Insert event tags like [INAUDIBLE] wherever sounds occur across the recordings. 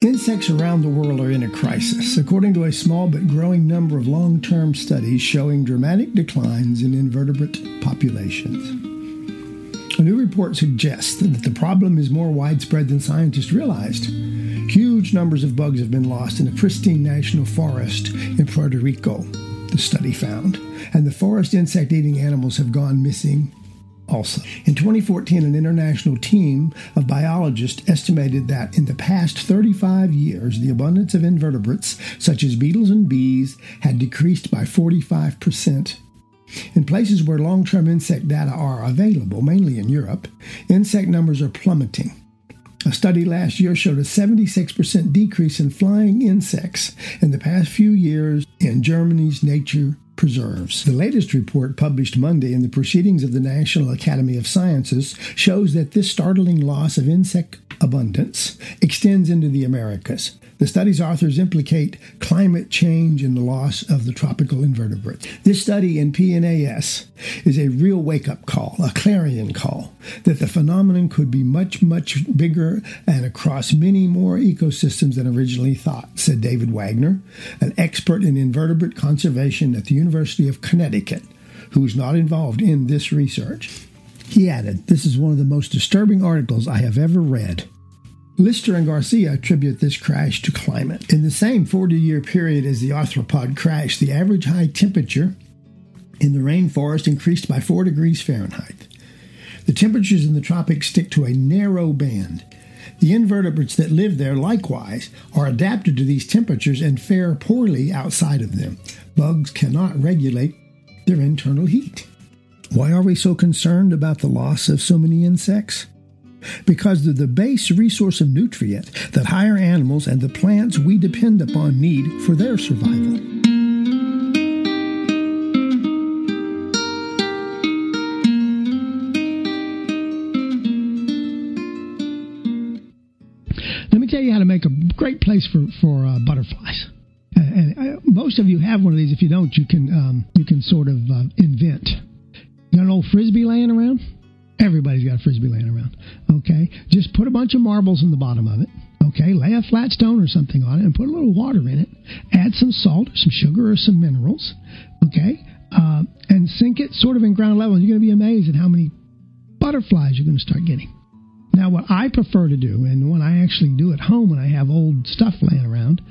Insects around the world are in a crisis, according to a small but growing number of long term studies showing dramatic declines in invertebrate populations. A new report suggests that the problem is more widespread than scientists realized. Huge numbers of bugs have been lost in a pristine national forest in Puerto Rico, the study found, and the forest insect eating animals have gone missing also. In 2014, an international team of biologists estimated that in the past 35 years, the abundance of invertebrates, such as beetles and bees, had decreased by 45%. In places where long term insect data are available, mainly in Europe, insect numbers are plummeting. A study last year showed a 76% decrease in flying insects in the past few years in Germany's Nature preserves. The latest report published Monday in the Proceedings of the National Academy of Sciences shows that this startling loss of insect abundance extends into the Americas. The study's authors implicate climate change in the loss of the tropical invertebrates. This study in PNAS is a real wake up call, a clarion call, that the phenomenon could be much, much bigger and across many more ecosystems than originally thought, said David Wagner, an expert in invertebrate conservation at the University of Connecticut, who is not involved in this research. He added, This is one of the most disturbing articles I have ever read. Lister and Garcia attribute this crash to climate. In the same 40 year period as the arthropod crash, the average high temperature in the rainforest increased by 4 degrees Fahrenheit. The temperatures in the tropics stick to a narrow band. The invertebrates that live there, likewise, are adapted to these temperatures and fare poorly outside of them. Bugs cannot regulate their internal heat. Why are we so concerned about the loss of so many insects? Because they're the base resource of nutrient that higher animals and the plants we depend upon need for their survival. Let me tell you how to make a great place for for uh, butterflies. And, most of you have one of these. If you don't, you can um, you can sort of uh, invent. You got an old frisbee laying around? Everybody's got a frisbee laying around. Okay, just put a bunch of marbles in the bottom of it. Okay, lay a flat stone or something on it and put a little water in it. Add some salt or some sugar or some minerals. Okay, uh, and sink it sort of in ground level. And you're going to be amazed at how many butterflies you're going to start getting. Now, what I prefer to do, and what I actually do at home when I have old stuff laying around,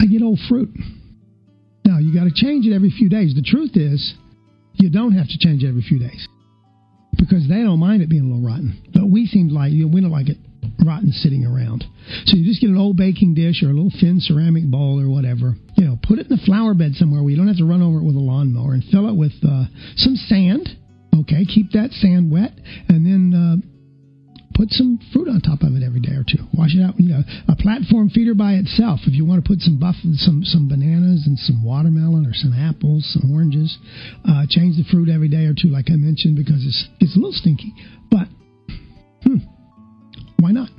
I get old fruit. Now, you got to change it every few days. The truth is, you don't have to change it every few days because they don't mind it being a little rotten. But we seem like you know, we don't like it rotten sitting around. So you just get an old baking dish or a little thin ceramic bowl or whatever. You know, put it in the flower bed somewhere where you don't have to run over it with a lawnmower and fill it with uh, some sand. Okay, keep that sand wet, and then uh, put some fruit on top of it every day or two. Wash it out. You know, a platform feeder by itself. If you want to put some buff, some some bananas and some watermelon or some apples, some oranges, uh, change the fruit every day or two, like I mentioned, because it's it's a little stinky. But hmm, why not?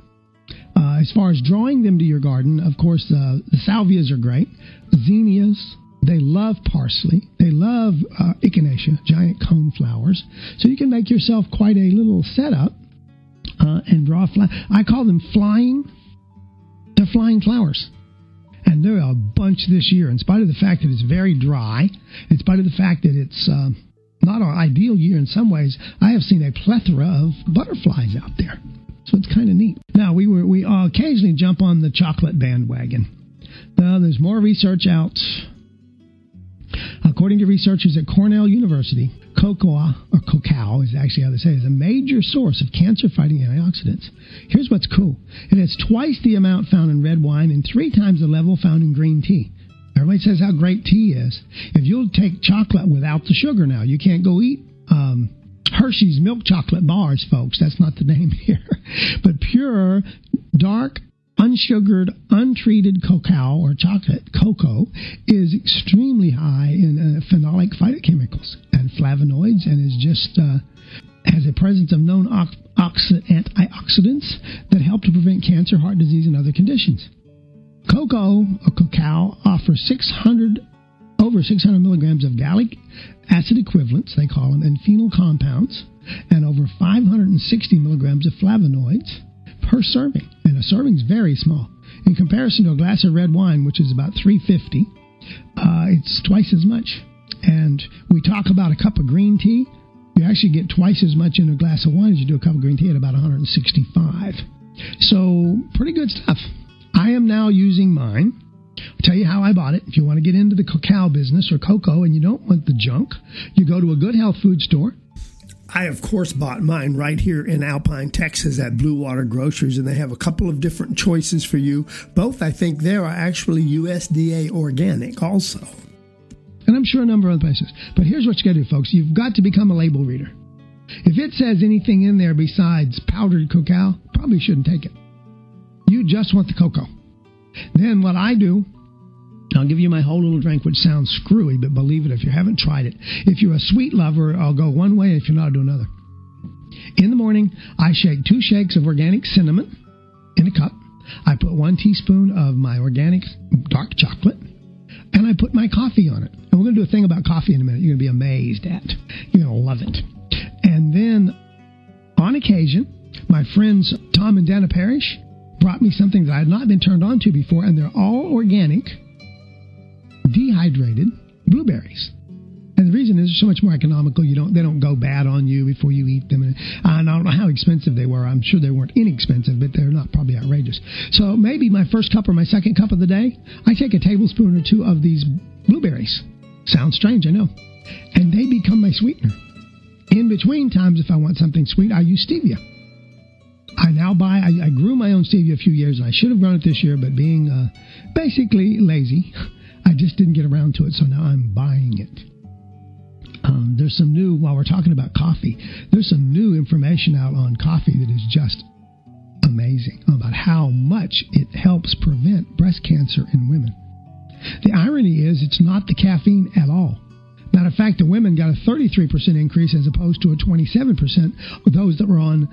Uh, as far as drawing them to your garden, of course, uh, the salvias are great. Zinnias, they love parsley. They love uh, echinacea, giant cone flowers. So you can make yourself quite a little setup uh, and draw fly. I call them flying. They're flying flowers. And there are a bunch this year, in spite of the fact that it's very dry, in spite of the fact that it's uh, not our ideal year in some ways, I have seen a plethora of butterflies out there. So it's kind of neat. Now, we, were, we occasionally jump on the chocolate bandwagon. Now, there's more research out According to researchers at Cornell University, cocoa, or cacao is actually how they say it, is a major source of cancer fighting antioxidants. Here's what's cool it has twice the amount found in red wine and three times the level found in green tea. Everybody says how great tea is. If you'll take chocolate without the sugar now, you can't go eat um, Hershey's milk chocolate bars, folks. That's not the name [LAUGHS] here. But pure, dark unsugared, untreated cacao or chocolate cocoa is extremely high in uh, phenolic phytochemicals and flavonoids, and is just uh, has a presence of known oxi- antioxidants that help to prevent cancer, heart disease, and other conditions. Cocoa or cacao offers 600 over 600 milligrams of gallic acid equivalents, they call them, and phenol compounds, and over 560 milligrams of flavonoids per serving. And a serving is very small. In comparison to a glass of red wine, which is about 350, uh, it's twice as much. And we talk about a cup of green tea. You actually get twice as much in a glass of wine as you do a cup of green tea at about 165. So, pretty good stuff. I am now using mine. I'll tell you how I bought it. If you want to get into the cacao business or cocoa and you don't want the junk, you go to a good health food store. I, of course, bought mine right here in Alpine, Texas at Blue Water Grocers, and they have a couple of different choices for you. Both, I think, there are actually USDA organic also. And I'm sure a number of other places. But here's what you got to do, folks. You've got to become a label reader. If it says anything in there besides powdered cacao, probably shouldn't take it. You just want the cocoa. Then what I do, I'll give you my whole little drink, which sounds screwy, but believe it if you haven't tried it. If you're a sweet lover, I'll go one way. If you're not, I'll do another. In the morning, I shake two shakes of organic cinnamon in a cup. I put one teaspoon of my organic dark chocolate, and I put my coffee on it. And we're going to do a thing about coffee in a minute. You're going to be amazed at. You're going to love it. And then, on occasion, my friends Tom and Dana Parrish brought me something that I had not been turned on to before, and they're all organic, dehydrated blueberries. And the reason is so much more economical. You don't they don't go bad on you before you eat them. And I don't know how expensive they were. I'm sure they weren't inexpensive, but they're not probably outrageous. So maybe my first cup or my second cup of the day, I take a tablespoon or two of these blueberries. Sounds strange, I know. And they become my sweetener. In between times, if I want something sweet, I use stevia. I now buy, I, I, grew my own stevia a few years, and I should have grown it this year, but being uh, basically lazy, [LAUGHS] just didn't get around to it, so now I'm buying it. Um, there's some new, while we're talking about coffee, there's some new information out on coffee that is just amazing about how much it helps prevent breast cancer in women. The irony is, it's not the caffeine at all. Matter of fact, the women got a 33% increase as opposed to a 27% with those that were on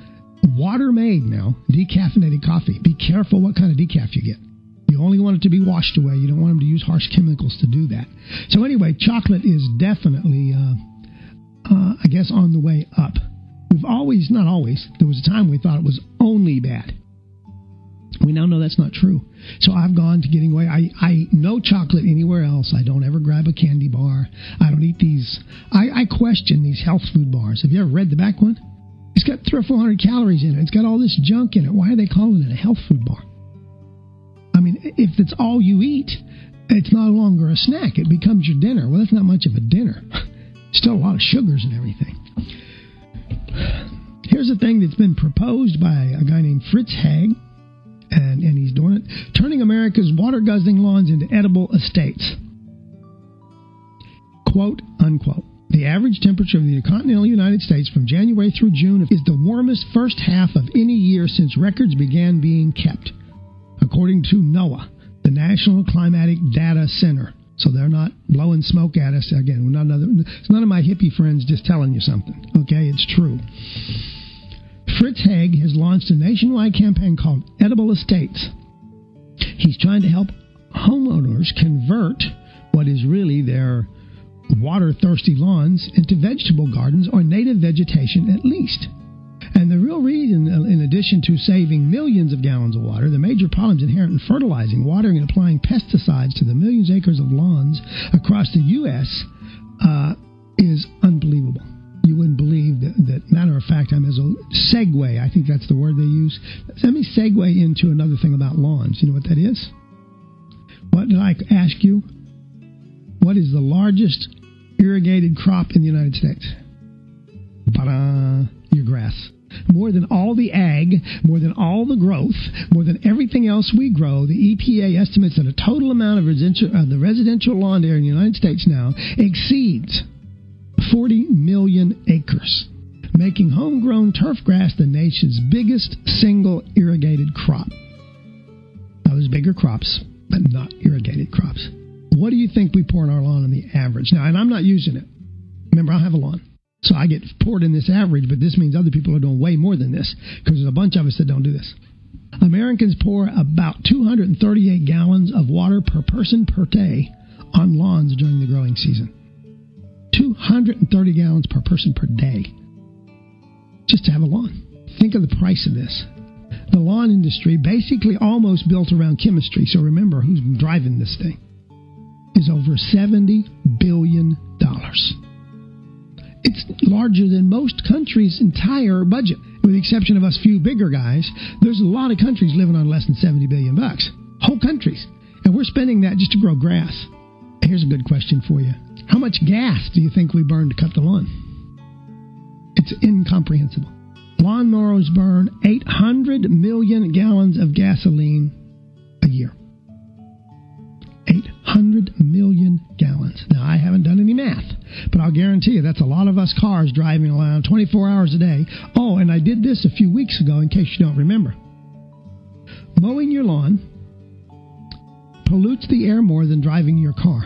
water made now, decaffeinated coffee. Be careful what kind of decaf you get. You only want it to be washed away. You don't want them to use harsh chemicals to do that. So anyway, chocolate is definitely, uh, uh, I guess, on the way up. We've always, not always, there was a time we thought it was only bad. We now know that's not true. So I've gone to getting away. I, I eat no chocolate anywhere else. I don't ever grab a candy bar. I don't eat these. I, I question these health food bars. Have you ever read the back one? It's got three or four hundred calories in it. It's got all this junk in it. Why are they calling it a health food bar? If it's all you eat, it's no longer a snack. It becomes your dinner. Well, that's not much of a dinner. [LAUGHS] Still a lot of sugars and everything. Here's a thing that's been proposed by a guy named Fritz Haeg, and, and he's doing it turning America's water guzzling lawns into edible estates. Quote unquote. The average temperature of the continental United States from January through June is the warmest first half of any year since records began being kept, according to NOAA, the National Climatic Data Center. So they're not blowing smoke at us again. We're not another, it's none of my hippie friends just telling you something. Okay, it's true. Fritz Haeg has launched a nationwide campaign called Edible Estates. He's trying to help homeowners convert what is really their water thirsty lawns into vegetable gardens or native vegetation at least. And the real reason, addition to saving millions of gallons of water, the major problems inherent in fertilizing, watering, and applying pesticides to the millions of acres of lawns across the U.S. Uh, is unbelievable. You wouldn't believe that, that. Matter of fact, I'm as a segue. I think that's the word they use. Let me segue into another thing about lawns. You know what that is? What did I ask you? What is the largest irrigated crop in the United States? Ta-da! Your grass. More than all the ag, more than all the growth, more than everything else we grow, the EPA estimates that a total amount of residential, uh, the residential lawn area in the United States now exceeds 40 million acres, making homegrown turf grass the nation's biggest single irrigated crop. There's bigger crops, but not irrigated crops. What do you think we pour in our lawn on the average? Now, and I'm not using it. Remember, I have a lawn. So I get poured in this average, but this means other people are doing way more than this because there's a bunch of us that don't do this. Americans pour about 238 gallons of water per person per day on lawns during the growing season. 230 gallons per person per day just to have a lawn. Think of the price of this. The lawn industry, basically almost built around chemistry, so remember who's driving this thing, is over $70 billion. It's larger than most countries' entire budget, with the exception of us few bigger guys. There's a lot of countries living on less than 70 billion bucks. Whole countries. And we're spending that just to grow grass. Here's a good question for you. How much gas do you think we burn to cut the lawn? It's incomprehensible. Lawnmowers burn 800 million gallons of gasoline a year. 800 guarantee you that's a lot of us cars driving around 24 hours a day. Oh, and I did this a few weeks ago in case you don't remember. Mowing your lawn pollutes the air more than driving your car.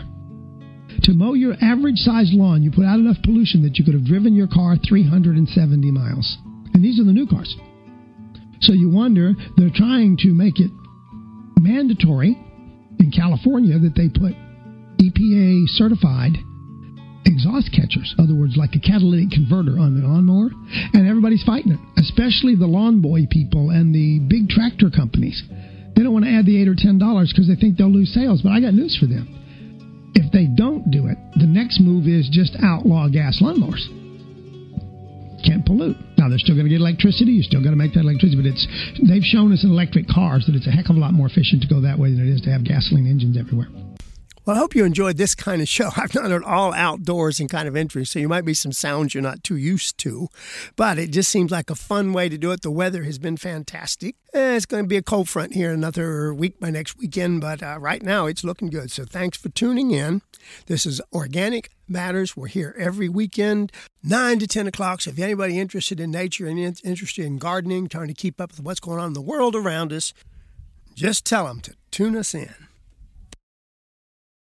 To mow your average sized lawn, you put out enough pollution that you could have driven your car 370 miles. And these are the new cars. So you wonder, they're trying to make it mandatory in California that they put EPA certified exhaust catchers, other words, like a catalytic converter on the lawnmower, and everybody's fighting it, especially the lawn boy people and the big tractor companies. They don't want to add the eight or ten dollars because they think they'll lose sales. But I got news for them. If they don't do it, the next move is just outlaw gas lawnmowers. Can't pollute. Now they're still going to get electricity. You're still going to make that electricity, but it's they've shown us in electric cars that it's a heck of a lot more efficient to go that way than it is to have gasoline engines everywhere. Well, I hope you enjoyed this kind of show. I've done it all outdoors and kind of interesting, so you might be some sounds you're not too used to, but it just seems like a fun way to do it. The weather has been fantastic. Eh, it's going to be a cold front here another week by next weekend, but uh, right now it's looking good. So thanks for tuning in. This is Organic Matters. We're here every weekend, 9 to 10 o'clock. So if anybody interested in nature and interested in gardening, trying to keep up with what's going on in the world around us, just tell them to tune us in.